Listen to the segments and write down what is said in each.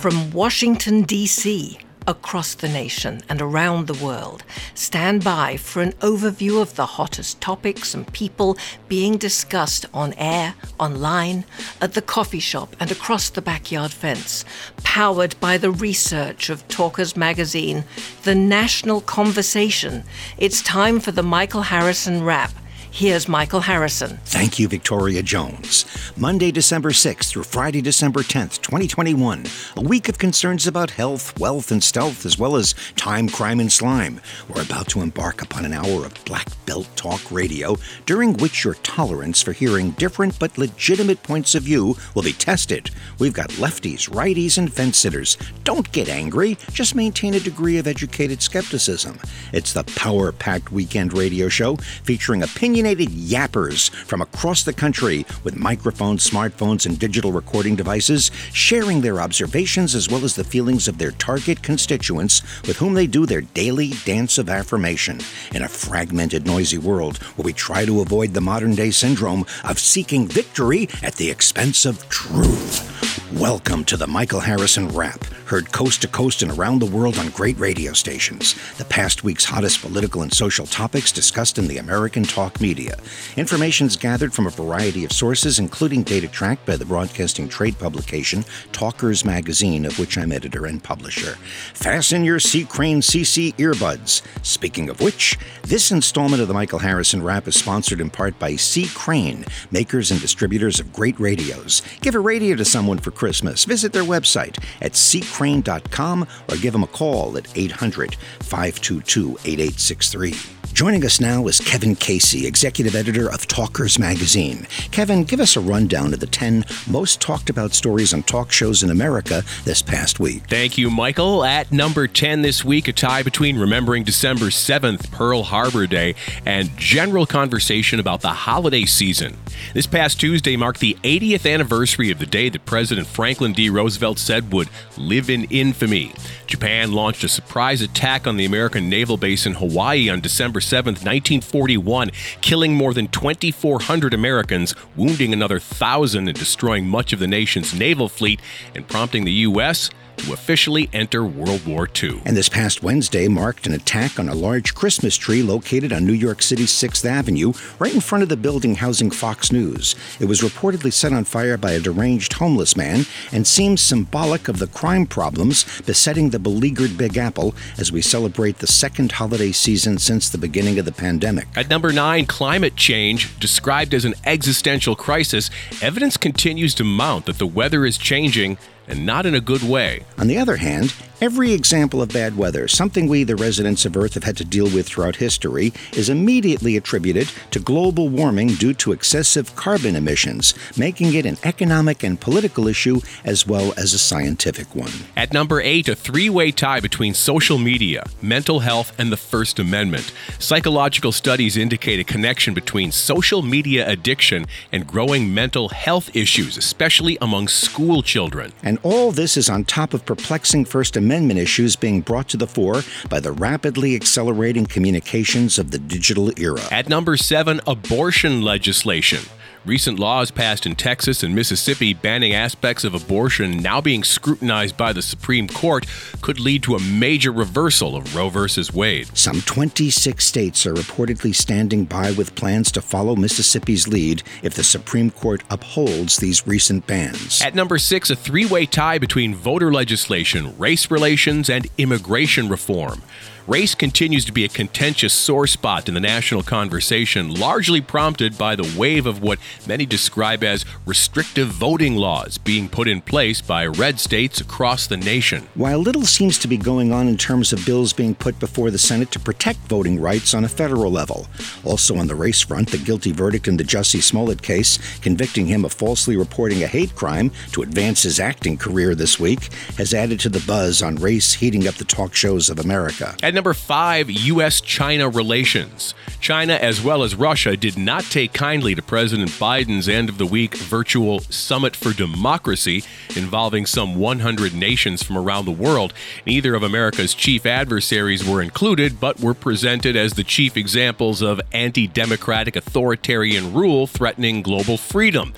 From Washington, D.C., across the nation and around the world. Stand by for an overview of the hottest topics and people being discussed on air, online, at the coffee shop, and across the backyard fence. Powered by the research of Talkers Magazine, the national conversation. It's time for the Michael Harrison Wrap. Here's Michael Harrison. Thank you, Victoria Jones. Monday, December 6th through Friday, December 10th, 2021. A week of concerns about health, wealth, and stealth, as well as time, crime, and slime. We're about to embark upon an hour of black belt talk radio, during which your tolerance for hearing different but legitimate points of view will be tested. We've got lefties, righties, and fence sitters. Don't get angry, just maintain a degree of educated skepticism. It's the power packed weekend radio show featuring opinion opinionated yappers from across the country with microphones, smartphones, and digital recording devices, sharing their observations as well as the feelings of their target constituents with whom they do their daily dance of affirmation in a fragmented, noisy world where we try to avoid the modern day syndrome of seeking victory at the expense of truth. Welcome to the Michael Harrison Wrap, heard coast to coast and around the world on great radio stations. The past week's hottest political and social topics discussed in the American talk media. Information is gathered from a variety of sources, including data tracked by the broadcasting trade publication Talkers Magazine, of which I'm editor and publisher. Fasten your C. Crane CC earbuds. Speaking of which, this installment of the Michael Harrison Wrap is sponsored in part by C. Crane, makers and distributors of great radios. Give a radio to someone for Christmas. Visit their website at ccrane.com or give them a call at 800 522 8863. Joining us now is Kevin Casey, executive editor of Talkers Magazine. Kevin, give us a rundown of the 10 most talked about stories on talk shows in America this past week. Thank you, Michael. At number 10 this week, a tie between remembering December 7th, Pearl Harbor Day, and general conversation about the holiday season. This past Tuesday marked the 80th anniversary of the day that President Franklin D. Roosevelt said would live in infamy. Japan launched a surprise attack on the American naval base in Hawaii on December 7, 1941, killing more than 2,400 Americans, wounding another thousand, and destroying much of the nation's naval fleet, and prompting the U.S to officially enter World War II. And this past Wednesday marked an attack on a large Christmas tree located on New York City's 6th Avenue, right in front of the building housing Fox News. It was reportedly set on fire by a deranged homeless man and seems symbolic of the crime problems besetting the beleaguered Big Apple as we celebrate the second holiday season since the beginning of the pandemic. At number nine, climate change, described as an existential crisis, evidence continues to mount that the weather is changing and not in a good way. On the other hand, Every example of bad weather, something we, the residents of Earth, have had to deal with throughout history, is immediately attributed to global warming due to excessive carbon emissions, making it an economic and political issue as well as a scientific one. At number eight, a three way tie between social media, mental health, and the First Amendment. Psychological studies indicate a connection between social media addiction and growing mental health issues, especially among school children. And all this is on top of perplexing First Amendment issues being brought to the fore by the rapidly accelerating communications of the digital era. At number seven, abortion legislation. Recent laws passed in Texas and Mississippi banning aspects of abortion now being scrutinized by the Supreme Court could lead to a major reversal of Roe v. Wade. Some 26 states are reportedly standing by with plans to follow Mississippi's lead if the Supreme Court upholds these recent bans. At number six, a three way tie between voter legislation, race relations, and immigration reform. Race continues to be a contentious sore spot in the national conversation, largely prompted by the wave of what many describe as restrictive voting laws being put in place by red states across the nation. While little seems to be going on in terms of bills being put before the Senate to protect voting rights on a federal level. Also on the race front, the guilty verdict in the Jussie Smollett case, convicting him of falsely reporting a hate crime to advance his acting career this week, has added to the buzz on race heating up the talk shows of America. Number five, U.S. China relations. China, as well as Russia, did not take kindly to President Biden's end of the week virtual Summit for Democracy involving some 100 nations from around the world. Neither of America's chief adversaries were included, but were presented as the chief examples of anti democratic authoritarian rule threatening global freedom.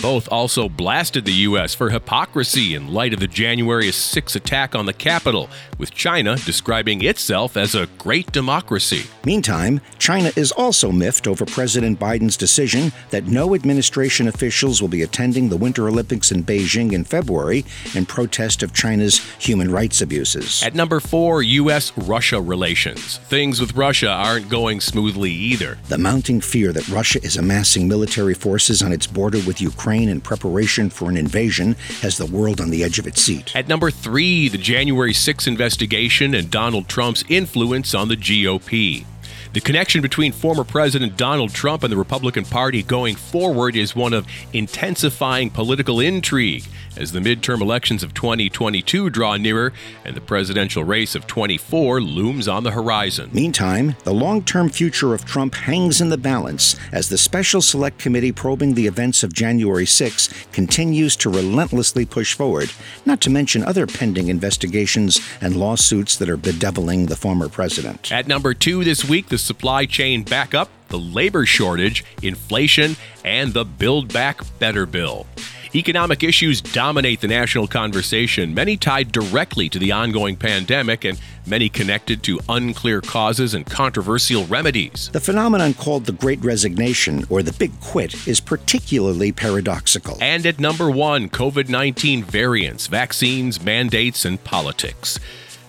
Both also blasted the U.S. for hypocrisy in light of the January 6 attack on the Capitol, with China describing itself as a great democracy. Meantime, China is also miffed over President Biden's decision that no administration officials will be attending the Winter Olympics in Beijing in February in protest of China's human rights abuses. At number four, U.S. Russia relations. Things with Russia aren't going smoothly either. The mounting fear that Russia is amassing military forces on its border with Ukraine in preparation for an invasion has the world on the edge of its seat. At number three, the January 6 investigation and Donald Trump's influence on the GOP. The connection between former President Donald Trump and the Republican Party going forward is one of intensifying political intrigue as the midterm elections of 2022 draw nearer and the presidential race of 24 looms on the horizon. Meantime, the long term future of Trump hangs in the balance as the Special Select Committee probing the events of January 6 continues to relentlessly push forward, not to mention other pending investigations and lawsuits that are bedeviling the former president. At number two this week, the supply chain backup, the labor shortage, inflation, and the Build Back Better bill. Economic issues dominate the national conversation, many tied directly to the ongoing pandemic and many connected to unclear causes and controversial remedies. The phenomenon called the Great Resignation or the Big Quit is particularly paradoxical. And at number one, COVID 19 variants, vaccines, mandates, and politics.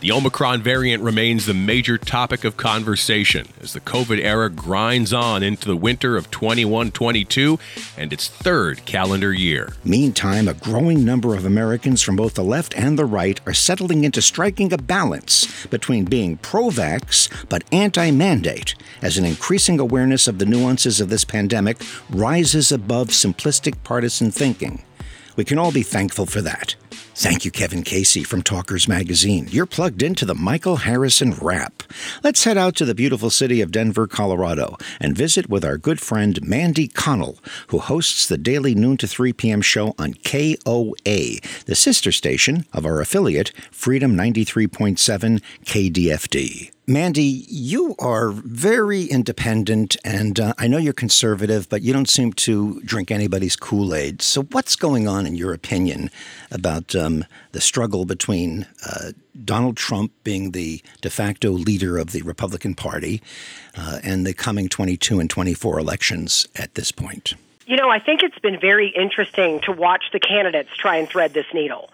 The Omicron variant remains the major topic of conversation as the COVID era grinds on into the winter of 21 22 and its third calendar year. Meantime, a growing number of Americans from both the left and the right are settling into striking a balance between being pro vax but anti mandate as an increasing awareness of the nuances of this pandemic rises above simplistic partisan thinking. We can all be thankful for that. Thank you, Kevin Casey from Talkers Magazine. You're plugged into the Michael Harrison Wrap. Let's head out to the beautiful city of Denver, Colorado, and visit with our good friend Mandy Connell, who hosts the daily noon to 3 p.m. show on KOA, the sister station of our affiliate, Freedom 93.7 KDFD. Mandy, you are very independent, and uh, I know you're conservative, but you don't seem to drink anybody's Kool Aid. So, what's going on, in your opinion, about um, the struggle between uh, Donald Trump being the de facto leader of the Republican Party uh, and the coming 22 and 24 elections at this point? You know, I think it's been very interesting to watch the candidates try and thread this needle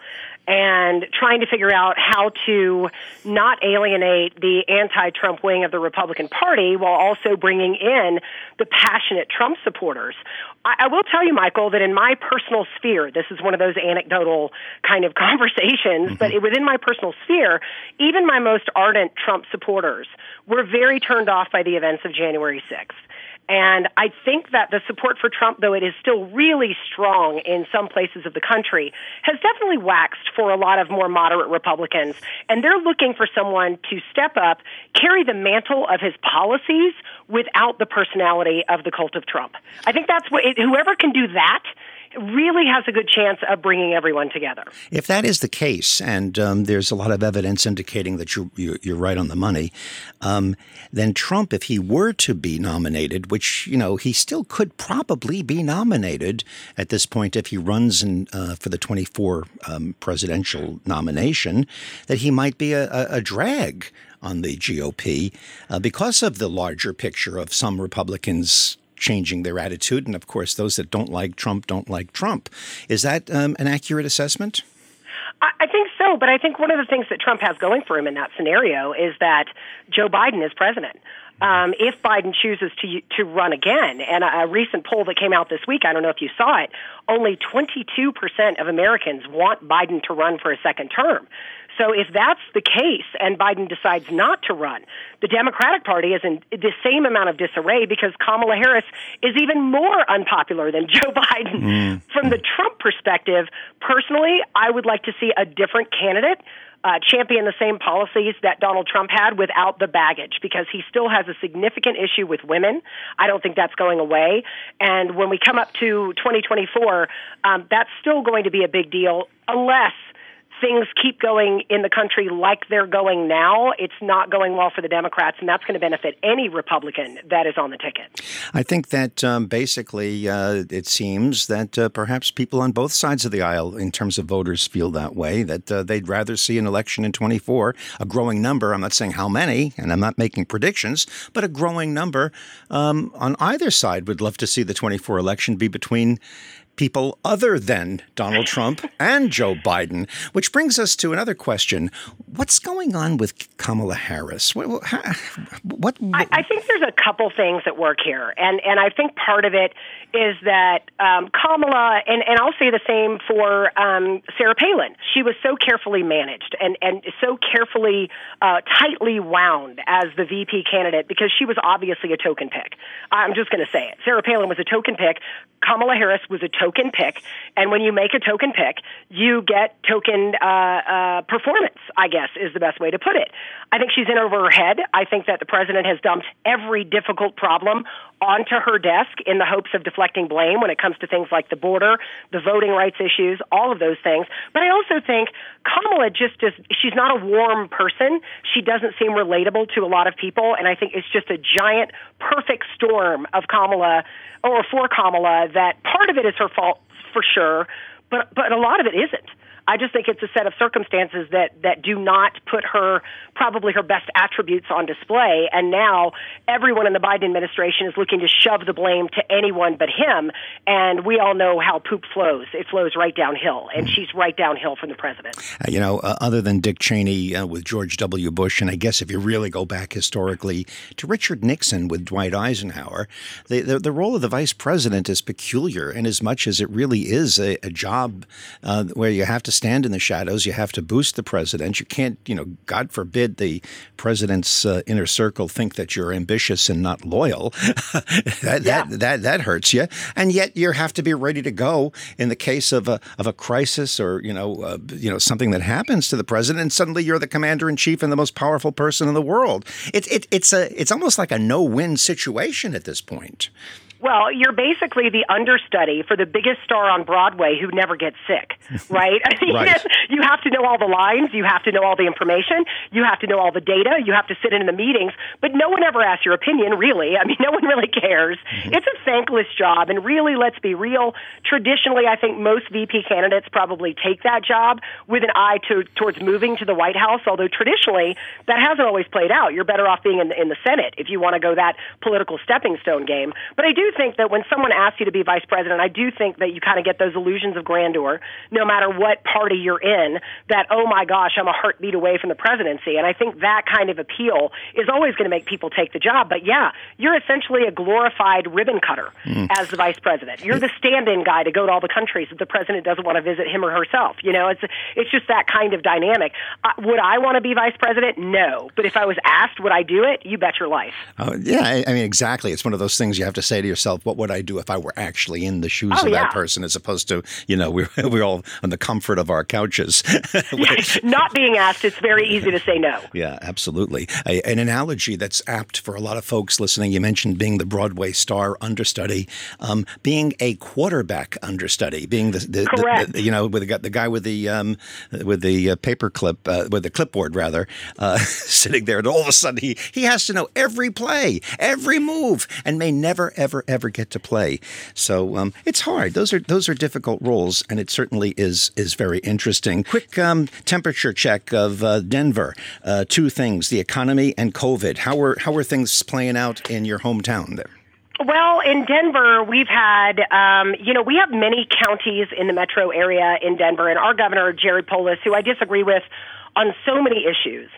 and trying to figure out how to not alienate the anti-Trump wing of the Republican Party while also bringing in the passionate Trump supporters. I, I will tell you, Michael, that in my personal sphere, this is one of those anecdotal kind of conversations, mm-hmm. but within my personal sphere, even my most ardent Trump supporters were very turned off by the events of January 6th. And I think that the support for Trump, though it is still really strong in some places of the country, has definitely waxed for a lot of more moderate Republicans. And they're looking for someone to step up, carry the mantle of his policies without the personality of the cult of Trump. I think that's what, whoever can do that really has a good chance of bringing everyone together. If that is the case, and um, there's a lot of evidence indicating that you're, you're right on the money, um, then Trump, if he were to be nominated, which you know he still could probably be nominated at this point if he runs in, uh, for the 24 um, presidential nomination, that he might be a, a, a drag on the GOP uh, because of the larger picture of some Republicans changing their attitude. And of course, those that don't like Trump don't like Trump. Is that um, an accurate assessment? I think so, but I think one of the things that Trump has going for him in that scenario is that Joe Biden is president. Um, if Biden chooses to to run again, and a, a recent poll that came out this week, I don't know if you saw it, only 22 percent of Americans want Biden to run for a second term. So if that's the case and Biden decides not to run, the Democratic Party is in the same amount of disarray because Kamala Harris is even more unpopular than Joe Biden. Mm. From the Trump perspective, personally, I would like to see a different candidate uh, champion the same policies that Donald Trump had without the baggage because he still has a significant issue with women. I don't think that's going away. And when we come up to 2024, um, that's still going to be a big deal unless things keep going in the country like they're going now, it's not going well for the Democrats, and that's going to benefit any Republican that is on the ticket. I think that um, basically uh, it seems that uh, perhaps people on both sides of the aisle, in terms of voters, feel that way, that uh, they'd rather see an election in 24, a growing number. I'm not saying how many, and I'm not making predictions, but a growing number um, on either side would love to see the 24 election be between people other than Donald Trump and Joe Biden. Which brings us to another question: What's going on with Kamala Harris? What? what, what I, I, think there's a couple things at work here, and and I think part of it is that um, Kamala, and and I'll say the same for um, Sarah Palin. She was so carefully managed and and so carefully, uh, tightly wound as the VP candidate because she was obviously a token pick. I'm just going to say it. Sarah Palin was a token pick. Kamala Harris was a token pick, and when you make a token pick, you get token uh, uh, performance. I guess is the best way to put it. I think she's in over her head. I think that the president has dumped every difficult problem onto her desk in the hopes of deflecting blame when it comes to things like the border, the voting rights issues, all of those things. But I also think Kamala just is, she's not a warm person. She doesn't seem relatable to a lot of people. And I think it's just a giant, perfect storm of Kamala or for Kamala that part of it is her fault for sure, but, but a lot of it isn't. I just think it's a set of circumstances that that do not put her probably her best attributes on display. And now everyone in the Biden administration is looking to shove the blame to anyone but him. And we all know how poop flows; it flows right downhill, and mm. she's right downhill from the president. Uh, you know, uh, other than Dick Cheney uh, with George W. Bush, and I guess if you really go back historically to Richard Nixon with Dwight Eisenhower, the the, the role of the vice president is peculiar, in as much as it really is a, a job uh, where you have to stand in the shadows. You have to boost the president. You can't, you know, God forbid the president's uh, inner circle think that you're ambitious and not loyal. that, yeah. that, that that hurts you. And yet you have to be ready to go in the case of a of a crisis or you know uh, you know something that happens to the president. And suddenly you're the commander in chief and the most powerful person in the world. It's it, it's a it's almost like a no win situation at this point. Well, you're basically the understudy for the biggest star on Broadway who never gets sick, right? I mean, right. you have to know all the lines, you have to know all the information, you have to know all the data, you have to sit in the meetings, but no one ever asks your opinion, really. I mean, no one really cares. Mm-hmm. It's a thankless job, and really, let's be real. Traditionally, I think most VP candidates probably take that job with an eye to, towards moving to the White House, although traditionally that hasn't always played out. You're better off being in in the Senate if you want to go that political stepping stone game. But I do think that when someone asks you to be vice president, I do think that you kind of get those illusions of grandeur, no matter what party you're in, that, oh my gosh, I'm a heartbeat away from the presidency. And I think that kind of appeal is always going to make people take the job. But yeah, you're essentially a glorified ribbon cutter mm. as the vice president. You're the stand in guy to go to all the countries if the president doesn't want to visit him or herself. You know, it's, it's just that kind of dynamic. Uh, would I want to be vice president? No. But if I was asked, would I do it? You bet your life. Uh, yeah, I, I mean, exactly. It's one of those things you have to say to yourself yourself, what would I do if I were actually in the shoes oh, of yeah. that person, as opposed to, you know, we're, we're all on the comfort of our couches. Not being asked, it's very easy to say no. Yeah, absolutely. A, an analogy that's apt for a lot of folks listening. You mentioned being the Broadway star understudy, um, being a quarterback understudy, being the, the, the, the you know, with the, the guy with the um, with the uh, paper clip, uh, with the clipboard rather, uh, sitting there, and all of a sudden he he has to know every play, every move, and may never, ever, ever get to play. So um, it's hard. Those are those are difficult roles, and it certainly is is very interesting. Quick um, temperature check of uh, Denver. Uh, two things: the economy and COVID. How are how are things playing out in your hometown there? Well, in Denver, we've had, um, you know, we have many counties in the metro area in Denver, and our governor, Jared Polis, who I disagree with on so many issues,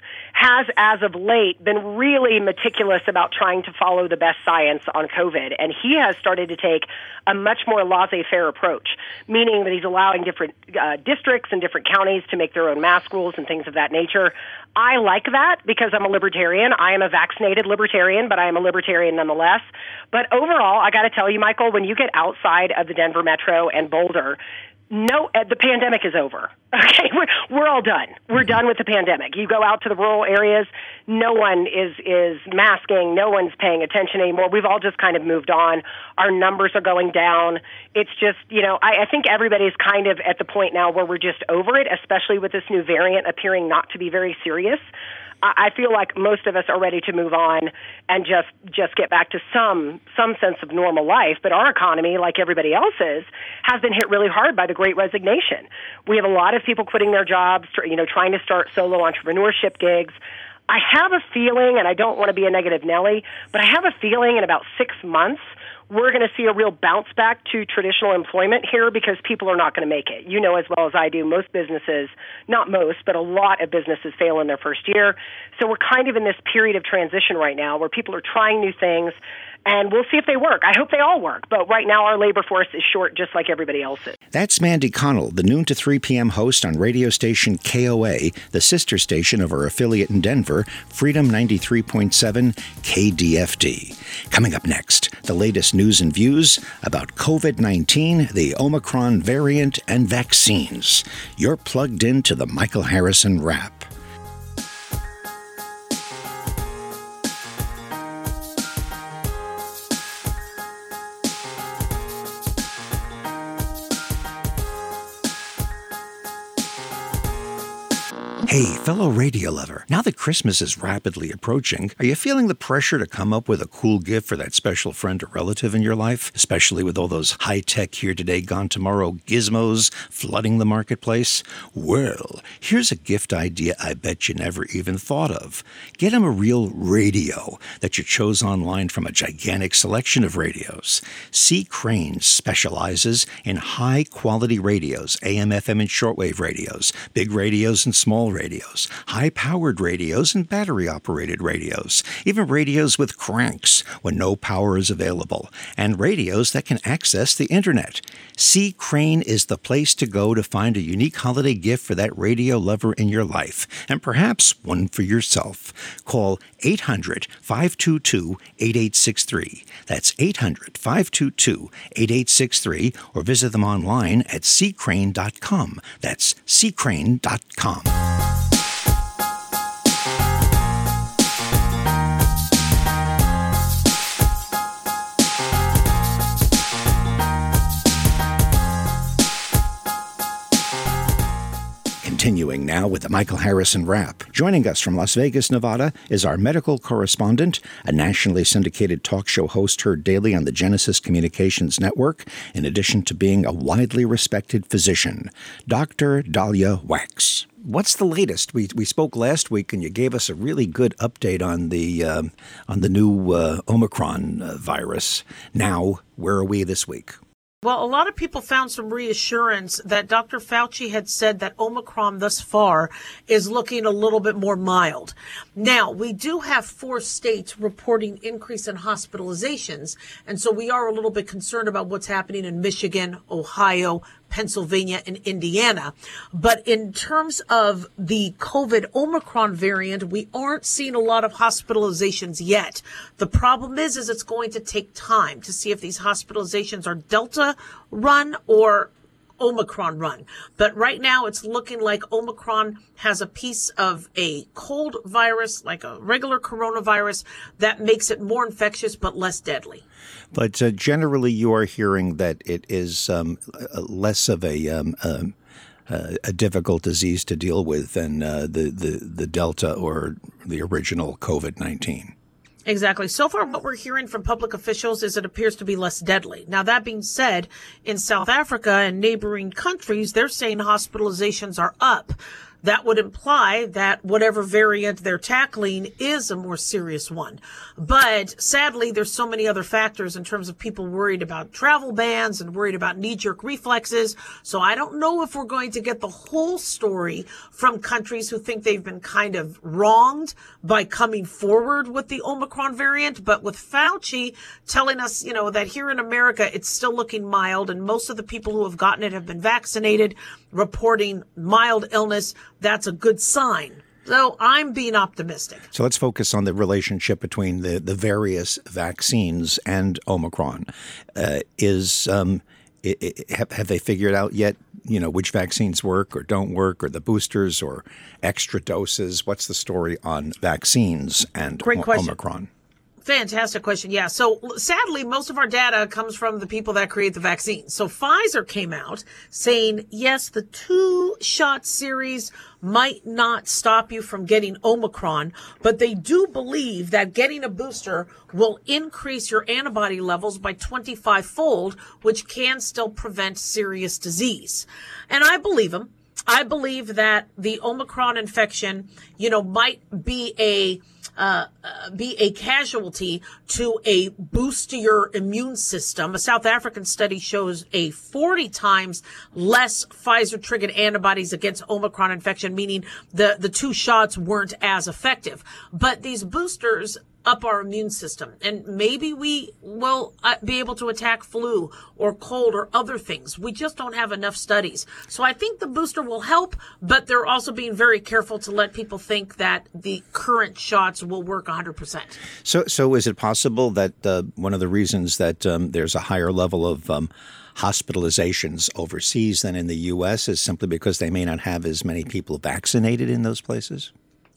has, as of late, been really meticulous about trying to follow the best science on COVID. And he has started to take a much more laissez faire approach, meaning that he's allowing different uh, districts and different counties to make their own mask rules and things of that nature. I like that because I'm a libertarian. I am a vaccinated libertarian, but I am a libertarian nonetheless. But overall, I got to tell you, Michael, when you get outside of the Denver metro and Boulder, no, uh, the pandemic is over. Okay, we're we're all done. We're done with the pandemic. You go out to the rural areas, no one is is masking, no one's paying attention anymore. We've all just kind of moved on. Our numbers are going down. It's just, you know, I, I think everybody's kind of at the point now where we're just over it, especially with this new variant appearing not to be very serious. I feel like most of us are ready to move on and just just get back to some some sense of normal life. But our economy, like everybody else's, has been hit really hard by the Great Resignation. We have a lot of people quitting their jobs, you know, trying to start solo entrepreneurship gigs. I have a feeling, and I don't want to be a negative Nelly, but I have a feeling in about six months we're going to see a real bounce back to traditional employment here because people are not going to make it. You know as well as I do, most businesses, not most, but a lot of businesses fail in their first year. So we're kind of in this period of transition right now where people are trying new things and we'll see if they work. I hope they all work, but right now our labor force is short just like everybody else's. That's Mandy Connell, the noon to 3 p.m. host on radio station KOA, the sister station of our affiliate in Denver, Freedom 93.7 KDFD. Coming up next, the latest news and views about COVID 19, the Omicron variant, and vaccines. You're plugged into the Michael Harrison Wrap. Hey, fellow radio lover, now that Christmas is rapidly approaching, are you feeling the pressure to come up with a cool gift for that special friend or relative in your life? Especially with all those high tech here today, gone tomorrow gizmos flooding the marketplace? Well, here's a gift idea I bet you never even thought of. Get him a real radio that you chose online from a gigantic selection of radios. C. Crane specializes in high quality radios, AM, FM, and shortwave radios, big radios and small radios radios, high powered radios, and battery operated radios, even radios with cranks when no power is available, and radios that can access the internet. C. Crane is the place to go to find a unique holiday gift for that radio lover in your life, and perhaps one for yourself. Call 800 522 8863. That's 800 522 8863, or visit them online at ccrane.com. That's ccrane.com. Continuing now with the Michael Harrison Wrap. Joining us from Las Vegas, Nevada, is our medical correspondent, a nationally syndicated talk show host heard daily on the Genesis Communications Network, in addition to being a widely respected physician, Dr. Daliah Wachs. What's the latest? We, we spoke last week, and you gave us a really good update on the uh, on the new uh, Omicron uh, virus. Now, where are we this week? Well, a lot of people found some reassurance that Dr. Fauci had said that Omicron thus far is looking a little bit more mild. Now, we do have four states reporting increase in hospitalizations, and so we are a little bit concerned about what's happening in Michigan, Ohio, Pennsylvania, and Indiana. But in terms of the COVID Omicron variant, we aren't seeing a lot of hospitalizations yet. The problem is, is it's going to take time to see if these hospitalizations are Delta run or Omicron run. But right now it's looking like Omicron has a piece of a cold virus, like a regular coronavirus, that makes it more infectious but less deadly. But uh, generally, you are hearing that it is um, less of a. Um, um, uh, a difficult disease to deal with than uh, the, the, the Delta or the original COVID 19. Exactly. So far, what we're hearing from public officials is it appears to be less deadly. Now, that being said, in South Africa and neighboring countries, they're saying hospitalizations are up that would imply that whatever variant they're tackling is a more serious one. But sadly, there's so many other factors in terms of people worried about travel bans and worried about knee jerk reflexes. So I don't know if we're going to get the whole story from countries who think they've been kind of wronged by coming forward with the Omicron variant. But with Fauci telling us, you know, that here in America, it's still looking mild and most of the people who have gotten it have been vaccinated, reporting mild illness that's a good sign. So I'm being optimistic. So let's focus on the relationship between the, the various vaccines and Omicron. Uh, is um, it, it, have, have they figured out yet? You know which vaccines work or don't work, or the boosters or extra doses. What's the story on vaccines and Great question. Omicron? Fantastic question. Yeah. So sadly, most of our data comes from the people that create the vaccines. So Pfizer came out saying, yes, the two shot series might not stop you from getting Omicron, but they do believe that getting a booster will increase your antibody levels by 25 fold, which can still prevent serious disease. And I believe them. I believe that the Omicron infection, you know, might be a uh, uh, be a casualty to a boost to your immune system. A South African study shows a 40 times less Pfizer triggered antibodies against Omicron infection, meaning the, the two shots weren't as effective. But these boosters up our immune system. And maybe we will uh, be able to attack flu or cold or other things. We just don't have enough studies. So I think the booster will help, but they're also being very careful to let people think that the current shots will work 100%. So, so is it possible that uh, one of the reasons that um, there's a higher level of um, hospitalizations overseas than in the U.S. is simply because they may not have as many people vaccinated in those places?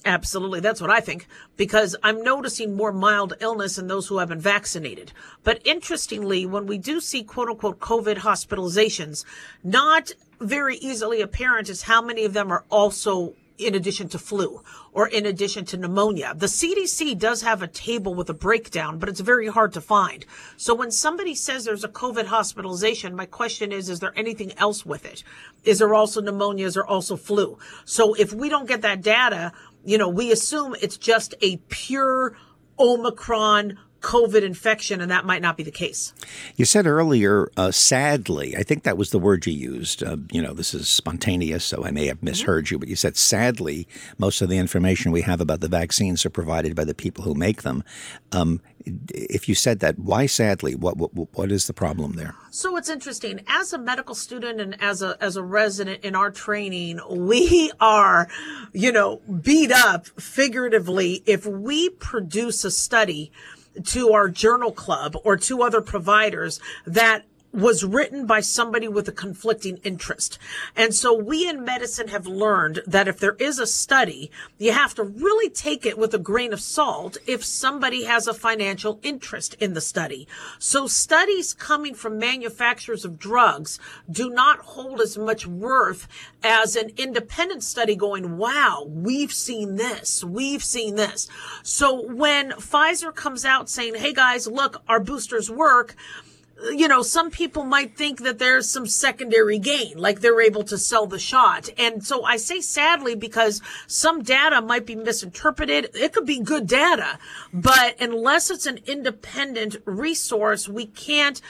Absolutely. That's what I think because I'm noticing more mild illness in those who have been vaccinated. But interestingly, when we do see quote unquote COVID hospitalizations, not very easily apparent is how many of them are also in addition to flu or in addition to pneumonia. The CDC does have a table with a breakdown, but it's very hard to find. So when somebody says there's a COVID hospitalization, my question is, is there anything else with it? Is there also pneumonia? Is there also flu? So if we don't get that data, you know, we assume it's just a pure Omicron COVID infection, and that might not be the case. You said earlier, uh, sadly, I think that was the word you used. Uh, you know, this is spontaneous, so I may have misheard you, but you said sadly, most of the information we have about the vaccines are provided by the people who make them. Um, if you said that, why sadly? What, what what is the problem there? So it's interesting. As a medical student and as a as a resident in our training, we are, you know, beat up figuratively if we produce a study to our journal club or to other providers that was written by somebody with a conflicting interest. And so we in medicine have learned that if there is a study, you have to really take it with a grain of salt if somebody has a financial interest in the study. So studies coming from manufacturers of drugs do not hold as much worth as an independent study going, wow, we've seen this, we've seen this. So when Pfizer comes out saying, hey guys, look, our boosters work, you know, some people might think that there's some secondary gain, like they're able to sell the shot. And so I say sadly because some data might be misinterpreted. It could be good data, but unless it's an independent resource, we can't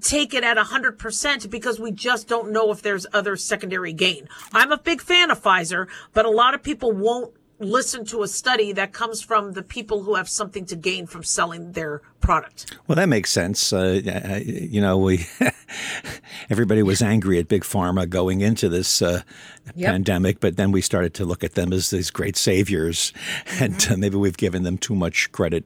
take it at 100% because we just don't know if there's other secondary gain. I'm a big fan of Pfizer, but a lot of people won't listen to a study that comes from the people who have something to gain from selling their product. Well, that makes sense. Uh, you know, we everybody was angry at big pharma going into this uh, yep. pandemic, but then we started to look at them as these great saviors, mm-hmm. and uh, maybe we've given them too much credit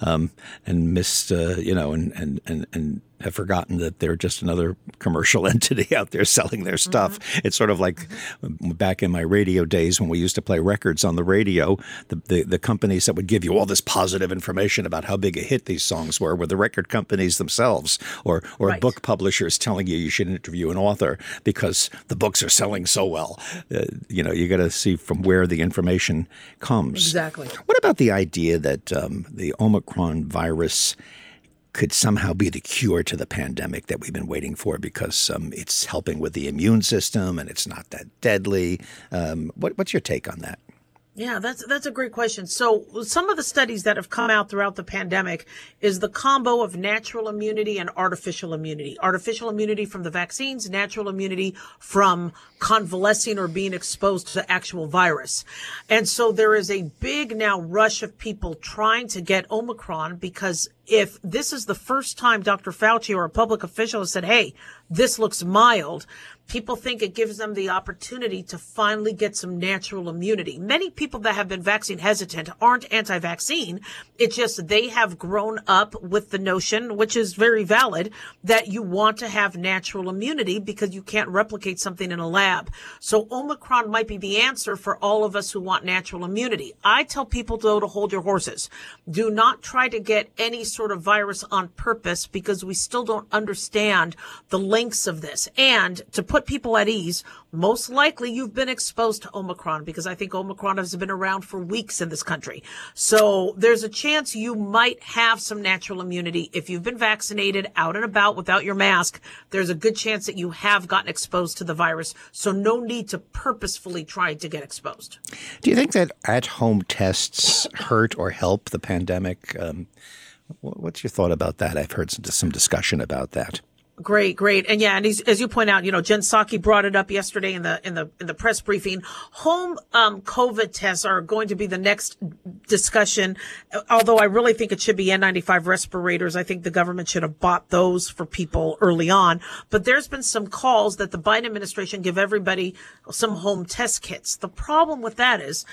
um, and missed, uh, you know, and and and and have forgotten that they're just another commercial entity out there selling their stuff. Mm-hmm. It's sort of like back in my radio days when we used to play records on the radio, the, the, the, companies that would give you all this positive information about how big a hit these songs were were the record companies themselves or, or right. book publishers telling you you should interview an author because the books are selling so well. Uh, you know, you got to see from where the information comes. Exactly. What about the idea that um, the Omicron virus – could somehow be the cure to the pandemic that we've been waiting for because um, it's helping with the immune system and it's not that deadly. Um, what, what's your take on that? Yeah, that's that's a great question. So some of the studies that have come out throughout the pandemic is the combo of natural immunity and artificial immunity. Artificial immunity from the vaccines, natural immunity from convalescing or being exposed to actual virus. And so there is a big now rush of people trying to get Omicron because if this is the first time Dr. Fauci or a public official has said, hey, this looks mild, people think it gives them the opportunity to finally get some natural immunity. Many people that have been vaccine hesitant aren't anti-vaccine. It's just they have grown up with the notion, which is very valid, that you want to have natural immunity because you can't replicate something in a lab. So Omicron might be the answer for all of us who want natural immunity. I tell people though to hold your horses. Do not try to get any sort of virus on purpose because we still don't understand the lengths of this. And to put put people at ease, most likely you've been exposed to Omicron because I think Omicron has been around for weeks in this country. So there's a chance you might have some natural immunity. If you've been vaccinated out and about without your mask, there's a good chance that you have gotten exposed to the virus. So no need to purposefully try to get exposed. Do you think that at home tests hurt or help the pandemic? Um, what's your thought about that? I've heard some, some discussion about that. Great, great, and yeah, and as you point out, you know, Jen Psaki brought it up yesterday in the in the in the press briefing. Home um, COVID tests are going to be the next discussion. Although I really think it should be N95 respirators. I think the government should have bought those for people early on. But there's been some calls that the Biden administration give everybody some home test kits. The problem with that is,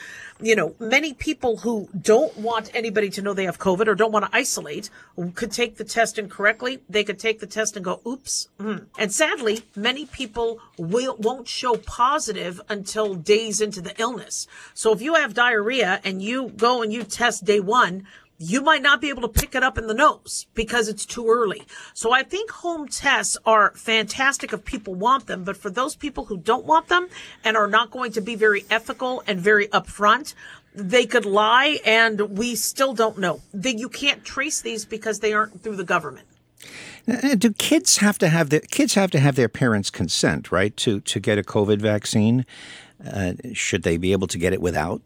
you know, many people who don't want anybody to know they have COVID or don't want to isolate could take the test incorrectly. They could take the test and go oops. Mm. And sadly, many people will, won't show positive until days into the illness. So if you have diarrhea and you go and you test day one, you might not be able to pick it up in the nose because it's too early. So I think home tests are fantastic if people want them, but for those people who don't want them and are not going to be very ethical and very upfront, they could lie and we still don't know. That you can't trace these because they aren't through the government. Do kids have to have their kids have to have their parents' consent, right, to to get a COVID vaccine? Uh, should they be able to get it without?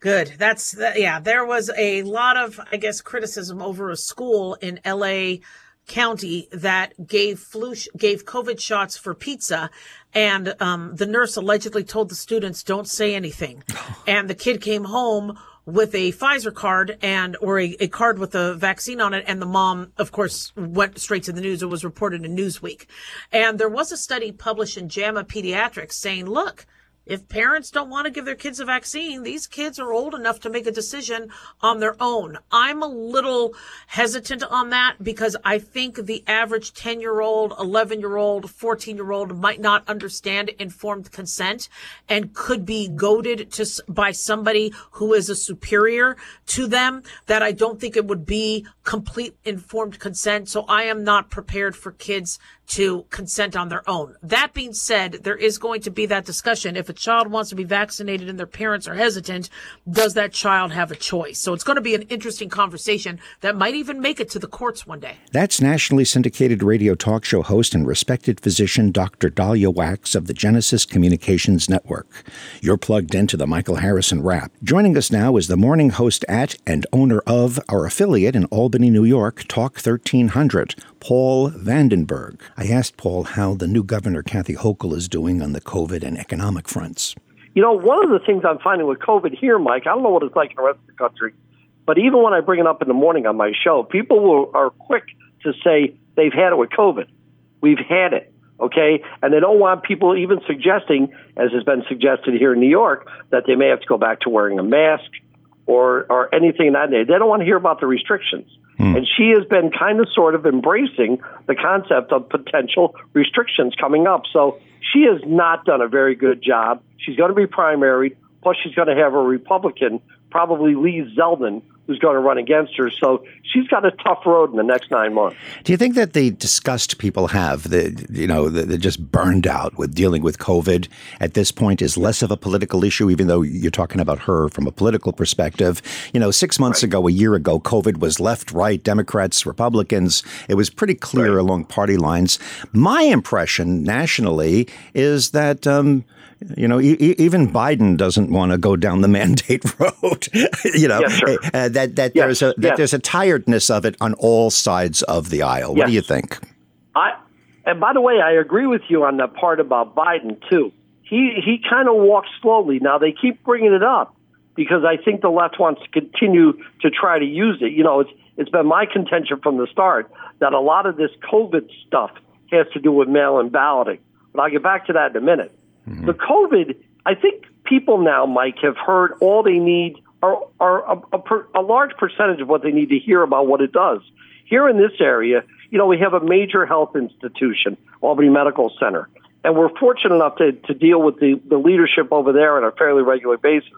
Good. That's yeah. There was a lot of, I guess, criticism over a school in L.A. County that gave flu gave COVID shots for pizza, and um, the nurse allegedly told the students, "Don't say anything," and the kid came home with a Pfizer card and or a, a, card with a vaccine on it, and the mom, of course, went straight to the news. It was reported in Newsweek, and there was a study published in JAMA Pediatrics saying, "Look." If parents don't want to give their kids a vaccine, these kids are old enough to make a decision on their own. I'm a little hesitant on that because I think the average 10 year old, 11 year old, 14 year old might not understand informed consent and could be goaded to by somebody who is a superior to them that I don't think it would be complete informed consent. So I am not prepared for kids to consent on their own. That being said, there is going to be that discussion. If a child wants to be vaccinated and their parents are hesitant, does that child have a choice? So it's going to be an interesting conversation that might even make it to the courts one day. That's nationally syndicated radio talk show host and respected physician Dr. Daliah Wachs of the Genesis Communications Network. You're plugged into the Michael Harrison Wrap. Joining us now is the morning host at and owner of our affiliate in Albany, New York, Talk 1300, Paul Vandenburgh. I asked Paul how the new governor, Kathy Hochul, is doing on the COVID and economic fronts. You know, one of the things I'm finding with COVID here, Mike, I don't know what it's like in the rest of the country, but even when I bring it up in the morning on my show, people will, are quick to say they've had it with COVID. We've had it, okay? And they don't want people even suggesting, as has been suggested here in New York, that they may have to go back to wearing a mask or, or anything that. They don't want to hear about the restrictions. Mm. And she has been kind of sort of embracing the concept of potential restrictions coming up. So she has not done a very good job. She's going to be primary, plus she's going to have a Republican, probably Lee Zeldin, who's going to run against her. So she's got a tough road in the next nine months. Do you think that the disgust people have, the you know, they're just burned out with dealing with COVID at this point, is less of a political issue? Even though you're talking about her from a political perspective, you know, six months right. ago, a year ago, COVID was left, right, Democrats, Republicans. It was pretty clear right. along party lines. My impression nationally is that. Um, you know, e- even Biden doesn't want to go down the mandate road. you know, yes, uh, that that yes, there's a that yes. there's a tiredness of it on all sides of the aisle. What do you think? I and by the way, I agree with you on the part about Biden too. He he kind of walks slowly. Now they keep bringing it up, because I think the left wants to continue to try to use it. You know, it's it's been my contention from the start that a lot of this COVID stuff has to do with mail-in balloting. But I'll get back to that in a minute. Mm-hmm. The COVID, I think people now, Mike, have heard all they need are, are a, a, a large percentage of what they need to hear about what it does. Here in this area, you know, we have a major health institution, Albany Medical Center, and we're fortunate enough to, to deal with the, the leadership over there on a fairly regular basis.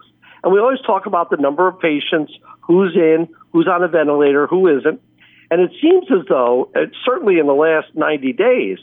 And we always talk about the number of patients, who's in, who's on a ventilator, who isn't. And it seems as though, uh, certainly in the last 90 days,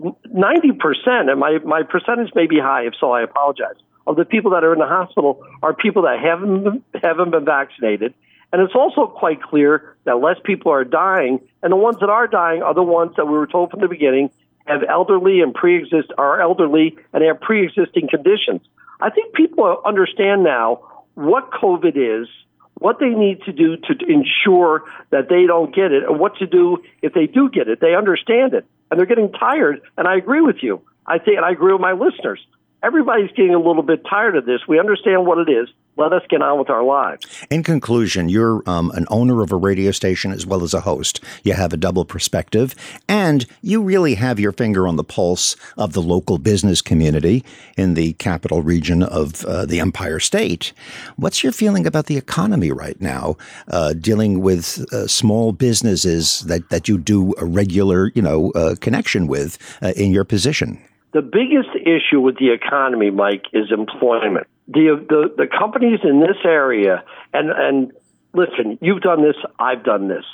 90%, and my, my percentage may be high, if so, I apologize, of the people that are in the hospital are people that haven't been, haven't been vaccinated. And it's also quite clear that less people are dying, and the ones that are dying are the ones that we were told from the beginning have elderly and pre-exist are elderly and have pre-existing conditions. I think people understand now what COVID is, what they need to do to ensure that they don't get it, and what to do if they do get it. They understand it, and they're getting tired. And I agree with you. I think, and I agree with my listeners everybody's getting a little bit tired of this. We understand what it is. Let us get on with our lives. In conclusion, you're um, an owner of a radio station as well as a host. You have a double perspective, and you really have your finger on the pulse of the local business community in the capital region of uh, the Empire State. What's your feeling about the economy right now, uh, dealing with uh, small businesses that, that you do a regular, you know, uh, connection with uh, in your position? The biggest issue with the economy, Mike, is employment. The, the, the companies in this area, and, and listen, you've done this, I've done this.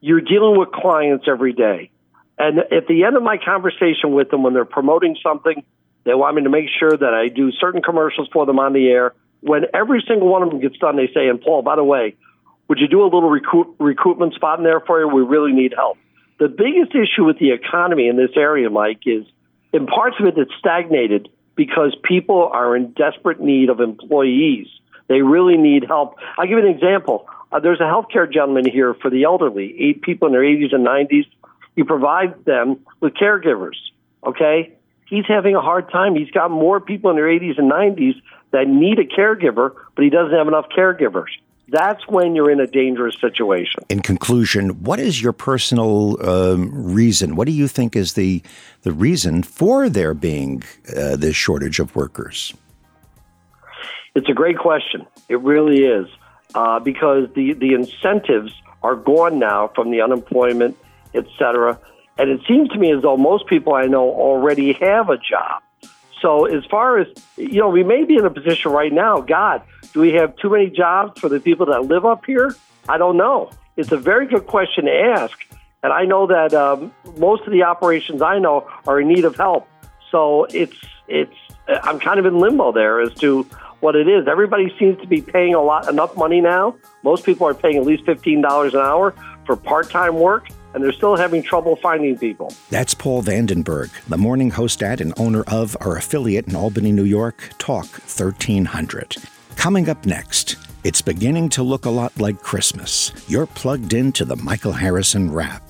You're dealing with clients every day. And at the end of my conversation with them, when they're promoting something, they want me to make sure that I do certain commercials for them on the air. When every single one of them gets done, they say, and Paul, by the way, would you do a little recruit, recruitment spot in there for you? We really need help. The biggest issue with the economy in this area, Mike, is in parts of it it's stagnated because people are in desperate need of employees. They really need help. I'll give you an example. Uh, there's a healthcare gentleman here for the elderly, eight people in their 80s and 90s. He provides them with caregivers. Okay, he's having a hard time. He's got more people in their 80s and 90s that need a caregiver, but he doesn't have enough caregivers that's when you're in a dangerous situation. In conclusion, what is your personal um, reason? What do you think is the the reason for there being uh, this shortage of workers? It's a great question. It really is uh, because the the incentives are gone now from the unemployment, et cetera. And it seems to me as though most people I know already have a job. So as far as you know, we may be in a position right now. God, do we have too many jobs for the people that live up here? I don't know. It's a very good question to ask, and I know that um, most of the operations I know are in need of help. So it's it's I'm kind of in limbo there as to what it is. Everybody seems to be paying a lot enough money now. Most people are paying at least fifteen dollars an hour for part time work and they're still having trouble finding people. That's Paul Vandenburgh, the morning host at and owner of our affiliate in Albany, New York, Talk 1300. Coming up next, it's beginning to look a lot like Christmas. You're plugged into the Michael Harrison Wrap.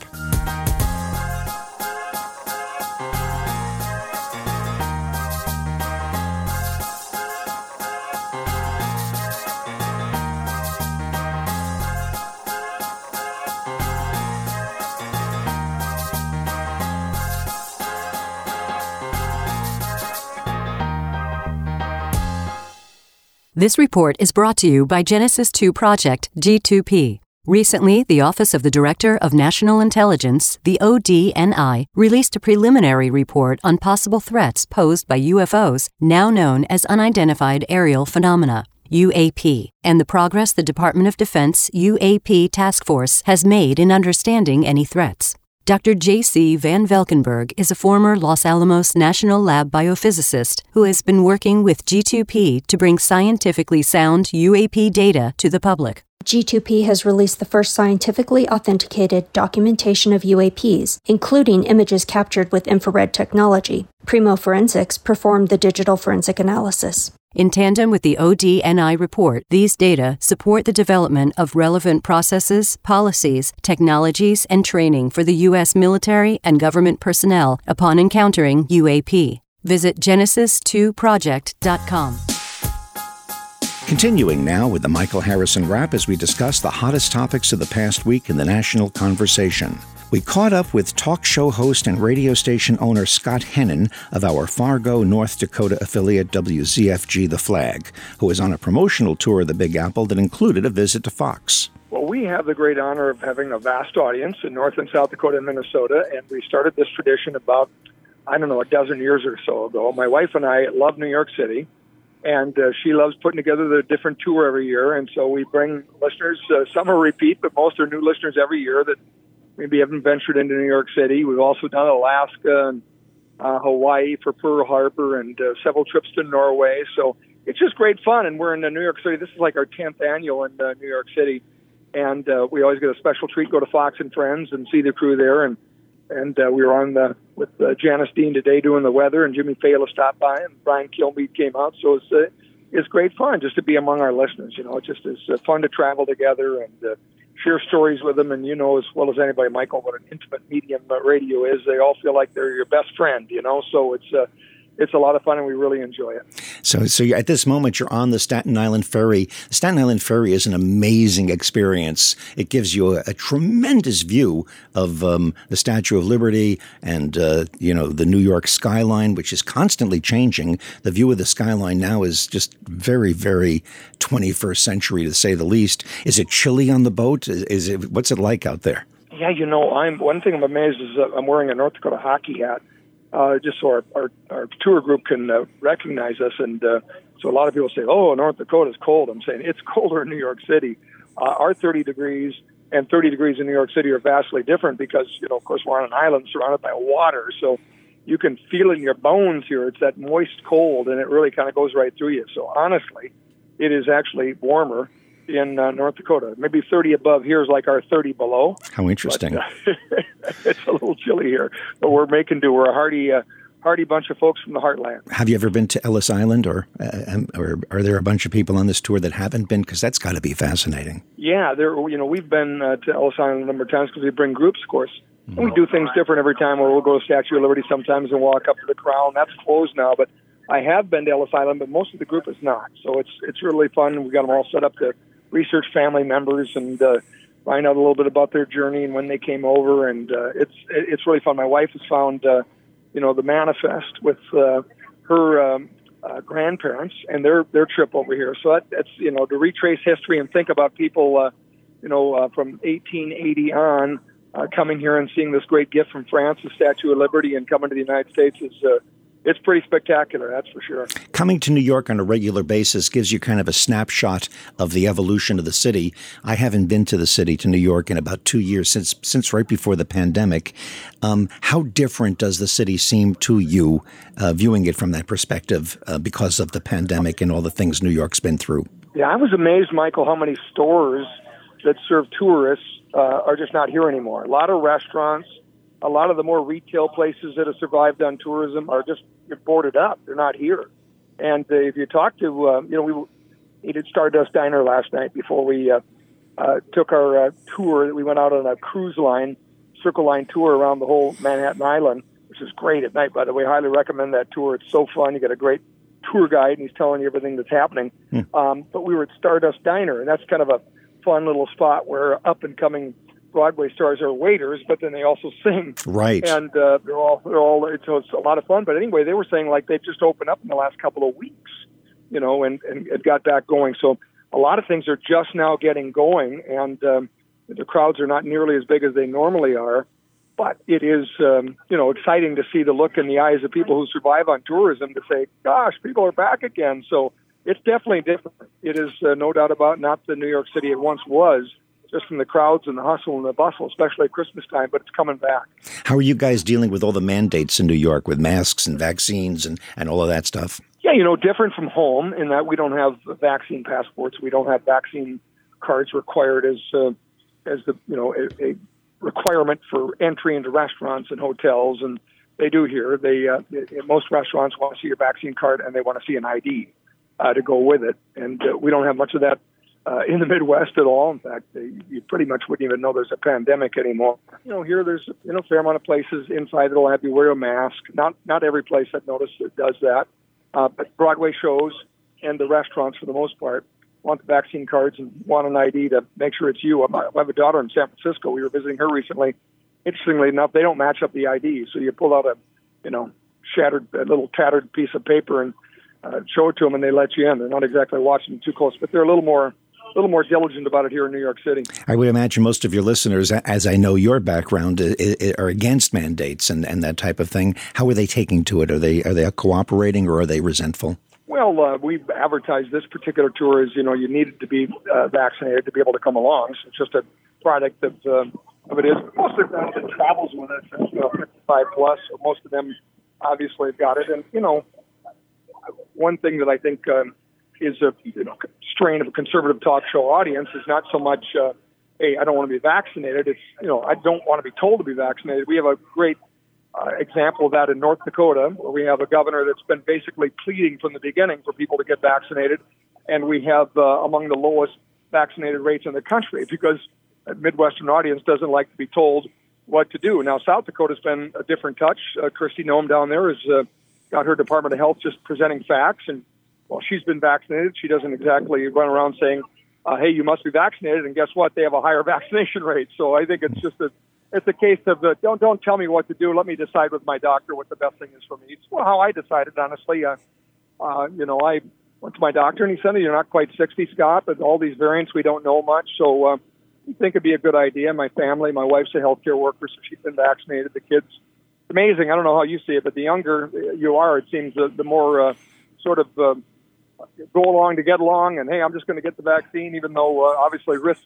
This report is brought to you by Genesis 2 Project G2P. Recently, the Office of the Director of National Intelligence, the ODNI, released a preliminary report on possible threats posed by UFOs, now known as Unidentified Aerial Phenomena. UAP, and the progress the Department of Defense UAP Task Force has made in understanding any threats. Dr. J.C. Van Valkenburg is a former Los Alamos National Lab biophysicist who has been working with G2P to bring scientifically sound UAP data to the public. G2P has released the first scientifically authenticated documentation of UAPs, including images captured with infrared technology. Primo Forensics performed the digital forensic analysis. In tandem with the ODNI report, these data support the development of relevant processes, policies, technologies, and training for the U.S. military and government personnel upon encountering UAP. Visit Genesis2project.com. Continuing now with the Michael Harrison Wrap as we discuss the hottest topics of the past week in the national conversation. We caught up with talk show host and radio station owner Scott Hennen of our Fargo, North Dakota affiliate WZFG The Flag, who was on a promotional tour of the Big Apple that included a visit to Fox. Well, we have the great honor of having a vast audience in North and South Dakota and Minnesota, and we started this tradition about, I don't know, a dozen years or so ago. My wife and I love New York City, and uh, she loves putting together the different tour every year, and so we bring listeners. Uh, some are repeat, but most are new listeners every year that maybe haven't ventured into New York City. We've also done Alaska and uh, Hawaii for Pearl Harbor and uh, several trips to Norway. So it's just great fun. And we're in New York City. This is like our 10th annual in uh, New York City. And uh, we always get a special treat, go to Fox and Friends and see the crew there. And and uh, we were on the, with uh, Janice Dean today doing the weather, and Jimmy Failla stopped by, and Brian Kilmeade came out. So it's uh, it's great fun just to be among our listeners. You know, it just is uh, fun to travel together and uh, share stories with them. And you know as well as anybody, Michael, what an intimate medium uh, radio is. They all feel like they're your best friend. You know, so it's uh, it's a lot of fun and we really enjoy it. So, so at this moment, you're on the Staten Island Ferry. The Staten Island Ferry is an amazing experience. It gives you a, a tremendous view of um, the Statue of Liberty and uh, you know the New York skyline, which is constantly changing. The view of the skyline now is just very, very 21st century to say the least. Is it chilly on the boat? Is, is it what's it like out there? Yeah, you know, I'm one thing I'm amazed is that I'm wearing a North Dakota hockey hat uh, just so our, our, our tour group can uh, recognize us. And uh, so a lot of people say, oh, North Dakota is cold. I'm saying it's colder in New York City. Uh, our 30 degrees and 30 degrees in New York City are vastly different because, you know, of course, we're on an island surrounded by water. So you can feel in your bones here. It's that moist cold, and it really kind of goes right through you. So honestly, it is actually warmer in uh, North Dakota. Maybe 30 above here is like our 30 below. How interesting. But, uh, it's a little chilly here, but we're making do. We're a hardy, uh, hardy bunch of folks from the heartland. Have you ever been to Ellis Island, or uh, or are there a bunch of people on this tour that haven't been? Because that's got to be fascinating. Yeah, there. You know, we've been uh, to Ellis Island a number of times because we bring groups, of course. And we do things different every time. Where we'll go to Statue of Liberty sometimes and walk up to the Crown. That's closed now, but I have been to Ellis Island, but most of the group is not. So it's it's really fun. We got them all set up to research family members and uh, find out a little bit about their journey and when they came over. And uh, it's it's really fun. My wife has found uh, you know the manifest with uh, her um, uh, grandparents and their their trip over here. So that, that's you know to retrace history and think about people uh, you know uh, from 1880 on. Uh, coming here and seeing this great gift from France, the Statue of Liberty, and coming to the United States is uh, it's pretty spectacular, that's for sure. Coming to New York on a regular basis gives you kind of a snapshot of the evolution of the city. I haven't been to the city to New York in about two years since since right before the pandemic. Um, how different does the city seem to you, uh, viewing it from that perspective, uh, because of the pandemic and all the things New York's been through? Yeah, I was amazed, Michael, how many stores that serve tourists uh, are just not here anymore. A lot of restaurants a lot of the more retail places that have survived on tourism are just boarded up. They're not here. And uh, if you talk to, uh, you know, we we did Stardust Diner last night before we uh, uh, took our uh, tour. We went out on a cruise line, Circle Line tour around the whole Manhattan Island, which is great at night. By the way, highly recommend that tour. It's so fun. You get a great tour guide, and he's telling you everything that's happening. Mm. Um, but we were at Stardust Diner, and that's kind of a fun little spot where up and coming Broadway stars are waiters, but then they also sing. Right. And uh, they're all they're all so it's a lot of fun. But anyway, they were saying like they've just opened up in the last couple of weeks, you know, and and it got back going. So a lot of things are just now getting going, and um, the crowds are not nearly as big as they normally are. But it is, um, you know, exciting to see the look in the eyes of people who survive on tourism to say, "Gosh, people are back again." So it's definitely different. It is uh, no doubt about not the New York City it once was just from the crowds and the hustle and the bustle, especially at Christmas time, but it's coming back. How are you guys dealing with all the mandates in New York with masks and vaccines and, and all of that stuff? Yeah, you know, different from home in that we don't have vaccine passports. We don't have vaccine cards required as uh, as the you know a, a requirement for entry into restaurants and hotels, and they do here. They uh, most restaurants want to see your vaccine card and they want to see an ID uh, to go with it, and uh, we don't have much of that uh, in the Midwest at all. In fact, you pretty much wouldn't even know there's a pandemic anymore. You know, here there's you know a fair amount of places inside that'll have you wear a mask. Not not every place I've noticed that does that, uh, but Broadway shows and the restaurants for the most part want the vaccine cards and want an ID to make sure it's you. I have a daughter in San Francisco. We were visiting her recently. Interestingly enough, they don't match up the ID. So you pull out a, you know, shattered, a little tattered piece of paper and uh, show it to them, and they let you in. They're not exactly watching too close, but they're a little more a little more diligent about it here in New York City. I would imagine most of your listeners, as I know your background, are against mandates and, and that type of thing. How are they taking to it? Are they are they cooperating or are they resentful? Well, uh, we advertised this particular tour as you know you needed to be uh, vaccinated to be able to come along. So it's just a product of, uh, of it is. Most of them that travels with us is know, 55 plus. So most of them obviously have got it. And you know, one thing that I think um, is a you know, strain of a conservative talk show audience is not so much, uh, hey, I don't want to be vaccinated. It's you know, I don't want to be told to be vaccinated. We have a great uh, example of that in North Dakota, where we have a governor that's been basically pleading from the beginning for people to get vaccinated, and we have uh, among the lowest vaccinated rates in the country because a Midwestern audience doesn't like to be told what to do. Now, South Dakota's been a different touch. Uh, Kristi Noem down there has uh, got her Department of Health just presenting facts, and while she's been vaccinated, she doesn't exactly run around saying, uh, "Hey, you must be vaccinated." And guess what? They have a higher vaccination rate. So I think it's just a it's a case of uh, don't don't tell me what to do. Let me decide with my doctor what the best thing is for me. It's well, how I decided, honestly. Uh, uh, you know, I went to my doctor and he said, "You're not quite 60, Scott, but all these variants we don't know much." So uh, I think it'd be a good idea. My family, my wife's a healthcare worker, so she's been vaccinated. The kids, amazing. I don't know how you see it, but the younger you are, it seems the, the more uh, sort of uh, go along to get along. And hey, I'm just going to get the vaccine, even though uh, obviously risk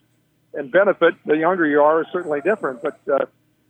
and benefit, the younger you are, is certainly different. But uh,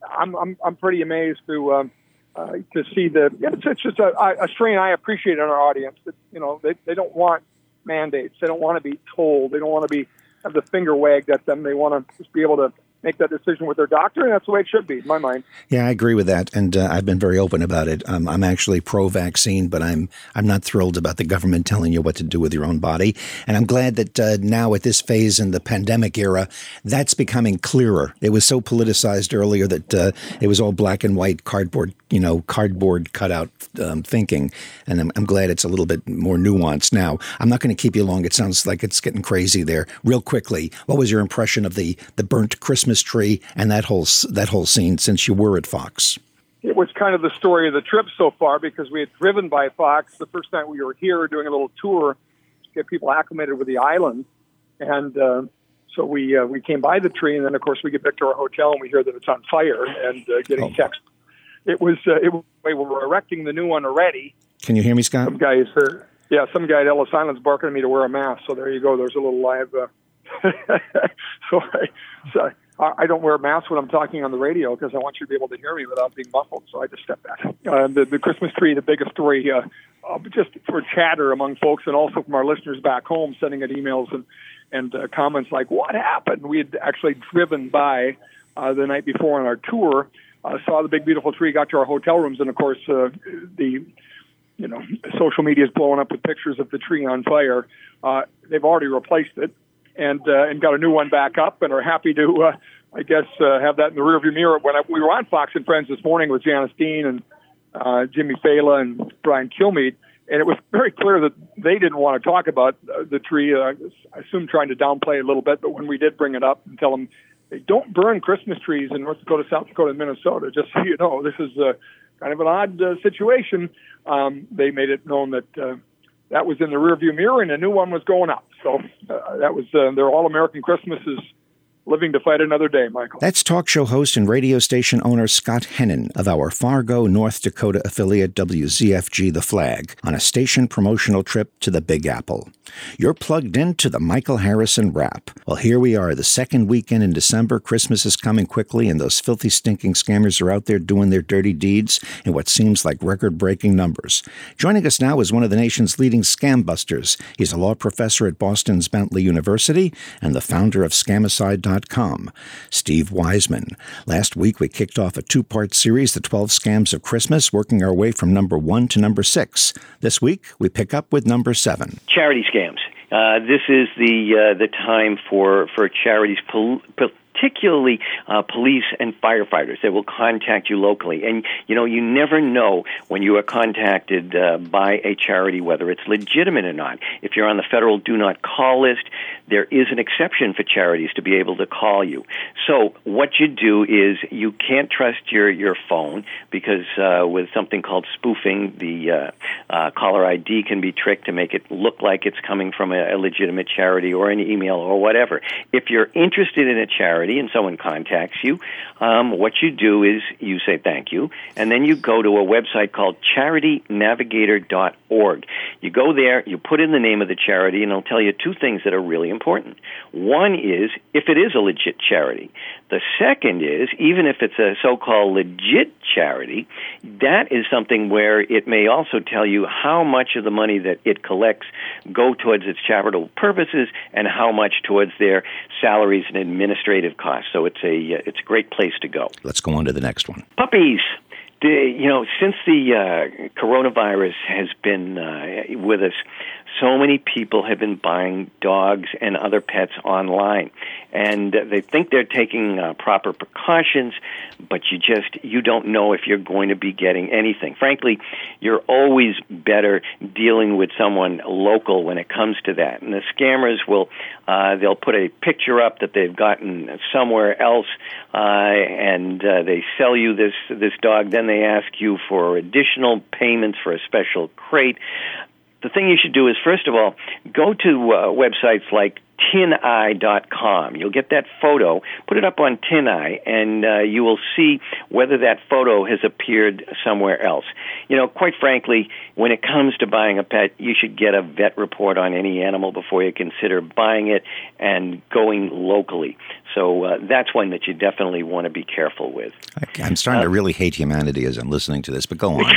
I'm, I'm I'm pretty amazed to um, uh, to see the it's, it's just a, a strain I appreciate in our audience. That you know they they don't want mandates, they don't want to be told, they don't want to be have the finger wagged at them. They want to just be able to make that decision with their doctor, and that's the way it should be, in my mind. Yeah, I agree with that, and uh, I've been very open about it. Um, I'm actually pro-vaccine, but I'm I'm not thrilled about the government telling you what to do with your own body. And I'm glad that uh, now at this phase in the pandemic era, that's becoming clearer. It was so politicized earlier that uh, it was all black and white, cardboard, you know, cardboard cutout um, thinking, and I'm, I'm glad it's a little bit more nuanced now. I'm not going to keep you long. It sounds like it's getting crazy there. Real quickly, what was your impression of the the burnt Christmas? Christmas tree and that whole that whole scene since you were at Fox? It was kind of the story of the trip so far because we had driven by Fox the first time we were here doing a little tour to get people acclimated with the island, and uh, so we uh, we came by the tree, and then of course we get back to our hotel and we hear that it's on fire and uh, getting oh. text. It was uh, it, we were erecting the new one already. Can you hear me, Scott? Some guys, uh, yeah, some guy at Ellis Island's barking at me to wear a mask. So there you go. There's a little live. Uh, so, I, I don't wear a mask when I'm talking on the radio because I want you to be able to hear me without being muffled. So I just step back. Uh, the, the Christmas tree, the biggest story, uh, uh, just for chatter among folks and also from our listeners back home, sending in emails and and uh, comments like, "What happened?" We had actually driven by uh, the night before on our tour, uh, saw the big beautiful tree, got to our hotel rooms, and of course uh, the you know social media is blowing up with pictures of the tree on fire. Uh, they've already replaced it and uh, and got a new one back up, and are happy to, uh, I guess, uh, have that in the rearview mirror. When I, we were on Fox and Friends this morning with Janice Dean and uh, Jimmy Failla and Brian Kilmeade, and it was very clear that they didn't want to talk about uh, the tree. Uh, I assume trying to downplay it a little bit, but when we did bring it up and tell them don't burn Christmas trees in North Dakota, South Dakota, and Minnesota, just so you know, this is uh, kind of an odd uh, situation. Um, they made it known that. Uh, that was in the rearview mirror, and a new one was going up. So uh, that was uh, their All American Christmases living to fight another day, Michael. That's talk show host and radio station owner Scott Hennen of our Fargo, North Dakota affiliate WZFG The Flag on a station promotional trip to the Big Apple. You're plugged into the Michael Harrison Wrap. Well, here we are, the second weekend in December. Christmas is coming quickly, and those filthy, stinking scammers are out there doing their dirty deeds in what seems like record breaking numbers. Joining us now is one of the nation's leading scam busters. He's a law professor at Boston's Bentley University and the founder of Scamicide.com Steve Weisman. Last week, we kicked off a two part series, The 12 Scams of Christmas, working our way from number one to number six. This week, we pick up with number seven Charity scams. Uh, this is the uh, the time for for charities pol- particularly uh, police and firefighters that will contact you locally. And, you know, you never know when you are contacted uh, by a charity whether it's legitimate or not. If you're on the federal do not call list, there is an exception for charities to be able to call you. So what you do is you can't trust your, your phone because uh, with something called spoofing, the uh, uh, caller ID can be tricked to make it look like it's coming from a, a legitimate charity or an email or whatever. If you're interested in a charity and someone contacts you, um, what you do is you say thank you, and then you go to a website called charitynavigator.org. You go there, you put in the name of the charity, and it'll tell you two things that are really important. One is if it is a legit charity. The second is even if it's a so called legit charity, that is something where it may also tell you how much of the money that it collects go towards its charitable purposes and how much towards their salaries and administrative costs. So it's a it's a great place to go. Let's go on to the next one. Puppies. The, you know, since the uh, coronavirus has been uh, with us, so many people have been buying dogs and other pets online. And they think they're taking uh, proper precautions but you just you don't know if you're going to be getting anything. Frankly you're always better dealing with someone local when it comes to that. And the scammers will uh, they'll put a picture up that they've gotten somewhere else uh, and uh, they sell you this this dog. Then they ask you for additional payments for a special crate the thing you should do is, first of all, go to uh, websites like tineye.com. You'll get that photo, put it up on TinEye, and uh, you will see whether that photo has appeared somewhere else. You know, quite frankly, when it comes to buying a pet, you should get a vet report on any animal before you consider buying it and going locally. So uh, that's one that you definitely want to be careful with. I'm starting uh, to really hate humanity as I'm listening to this, but go on.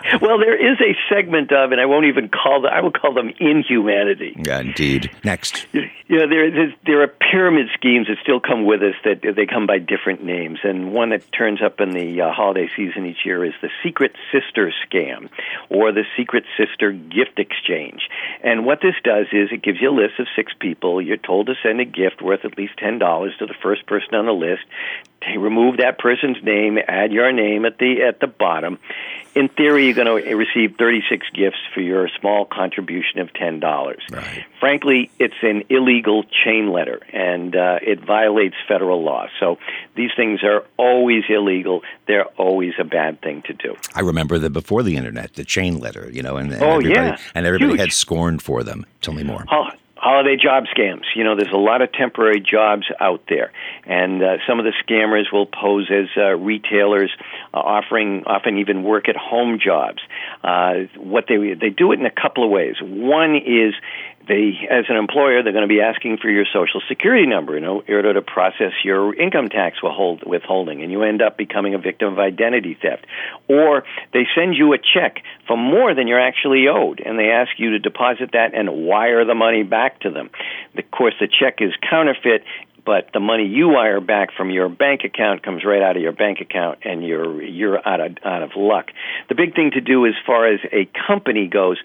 well, there is a segment of, and I won't even call them. I will call them inhumanity. Yeah, indeed. Next, you know, there there are pyramid schemes that still come with us. That they come by different names, and one that turns up in the uh, holiday season each year is the Secret Sister scam, or the Secret Sister gift exchange. And what this does is it gives you a list of six people. You're told to send a gift worth at least ten dollars to the first person on the list remove that person's name, add your name at the at the bottom. In theory, you're going to receive 36 gifts for your small contribution of ten dollars. Right. Frankly, it's an illegal chain letter, and uh, it violates federal law. So these things are always illegal. They're always a bad thing to do. I remember that before the internet, the chain letter, you know, and, and oh, everybody, yeah. and everybody Huge. had scorn for them. Tell me more. Oh, holiday job scams. You know, there's a lot of temporary jobs out there, and uh, some of the scammers will pose as uh, retailers, uh, offering often even work at home jobs. Uh, what they they do it in a couple of ways. One is they, as an employer, they're going to be asking for your social security number in order to process your income tax withholding, and you end up becoming a victim of identity theft. Or they send you a check for more than you're actually owed, and they ask you to deposit that and wire the money back to them. Of course, the check is counterfeit, but the money you wire back from your bank account comes right out of your bank account and you're you're out of out of luck. The big thing to do as far as a company goes,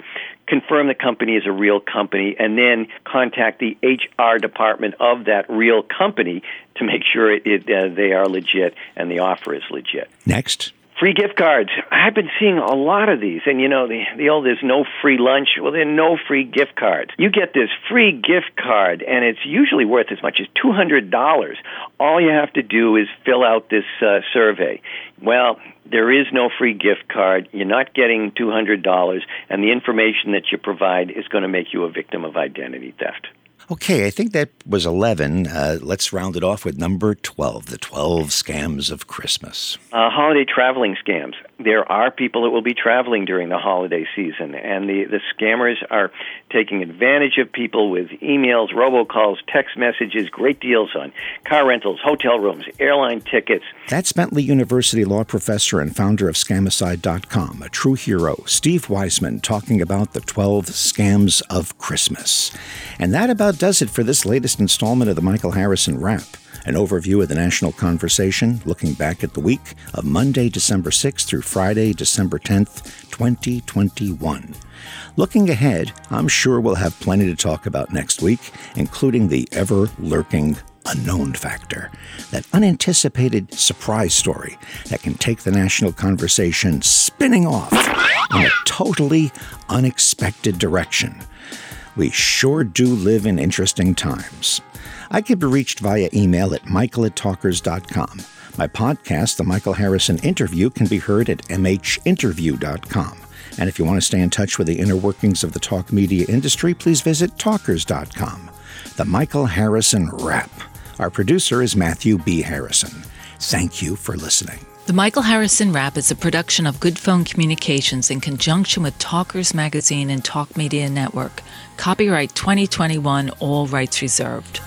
confirm the company is a real company and then contact the HR department of that real company to make sure it, it uh, they are legit and the offer is legit. Next. Free gift cards. I've been seeing a lot of these, and you know the the old there's no free lunch. Well, there are no free gift cards. You get this free gift card, and it's usually worth as much as two hundred dollars. All you have to do is fill out this uh, survey. Well, there is no free gift card. You're not getting two hundred dollars, and the information that you provide is going to make you a victim of identity theft. Okay, I think that was 11. Uh, let's round it off with number 12 the 12 scams of Christmas. Uh, holiday traveling scams. There are people that will be traveling during the holiday season, and the, the scammers are taking advantage of people with emails, robocalls, text messages, great deals on car rentals, hotel rooms, airline tickets. That's Bentley University law professor and founder of Scamicide.com, a true hero, Steve Weisman, talking about the 12 scams of Christmas. And that about does it for this latest installment of the Michael Harrison Wrap. An overview of the national conversation, looking back at the week of Monday, December 6th through Friday, December 10th, 2021. Looking ahead, I'm sure we'll have plenty to talk about next week, including the ever lurking unknown factor, that unanticipated surprise story that can take the national conversation spinning off in a totally unexpected direction. We sure do live in interesting times. I can be reached via email at michael at talkers.com. My podcast, The Michael Harrison Interview, can be heard at mhinterview.com. And if you want to stay in touch with the inner workings of the talk media industry, please visit talkers.com. The Michael Harrison Wrap. Our producer is Matthew B. Harrison. Thank you for listening. The Michael Harrison Wrap is a production of Good Phone Communications in conjunction with Talkers Magazine and Talk Media Network. Copyright 2021, all rights reserved.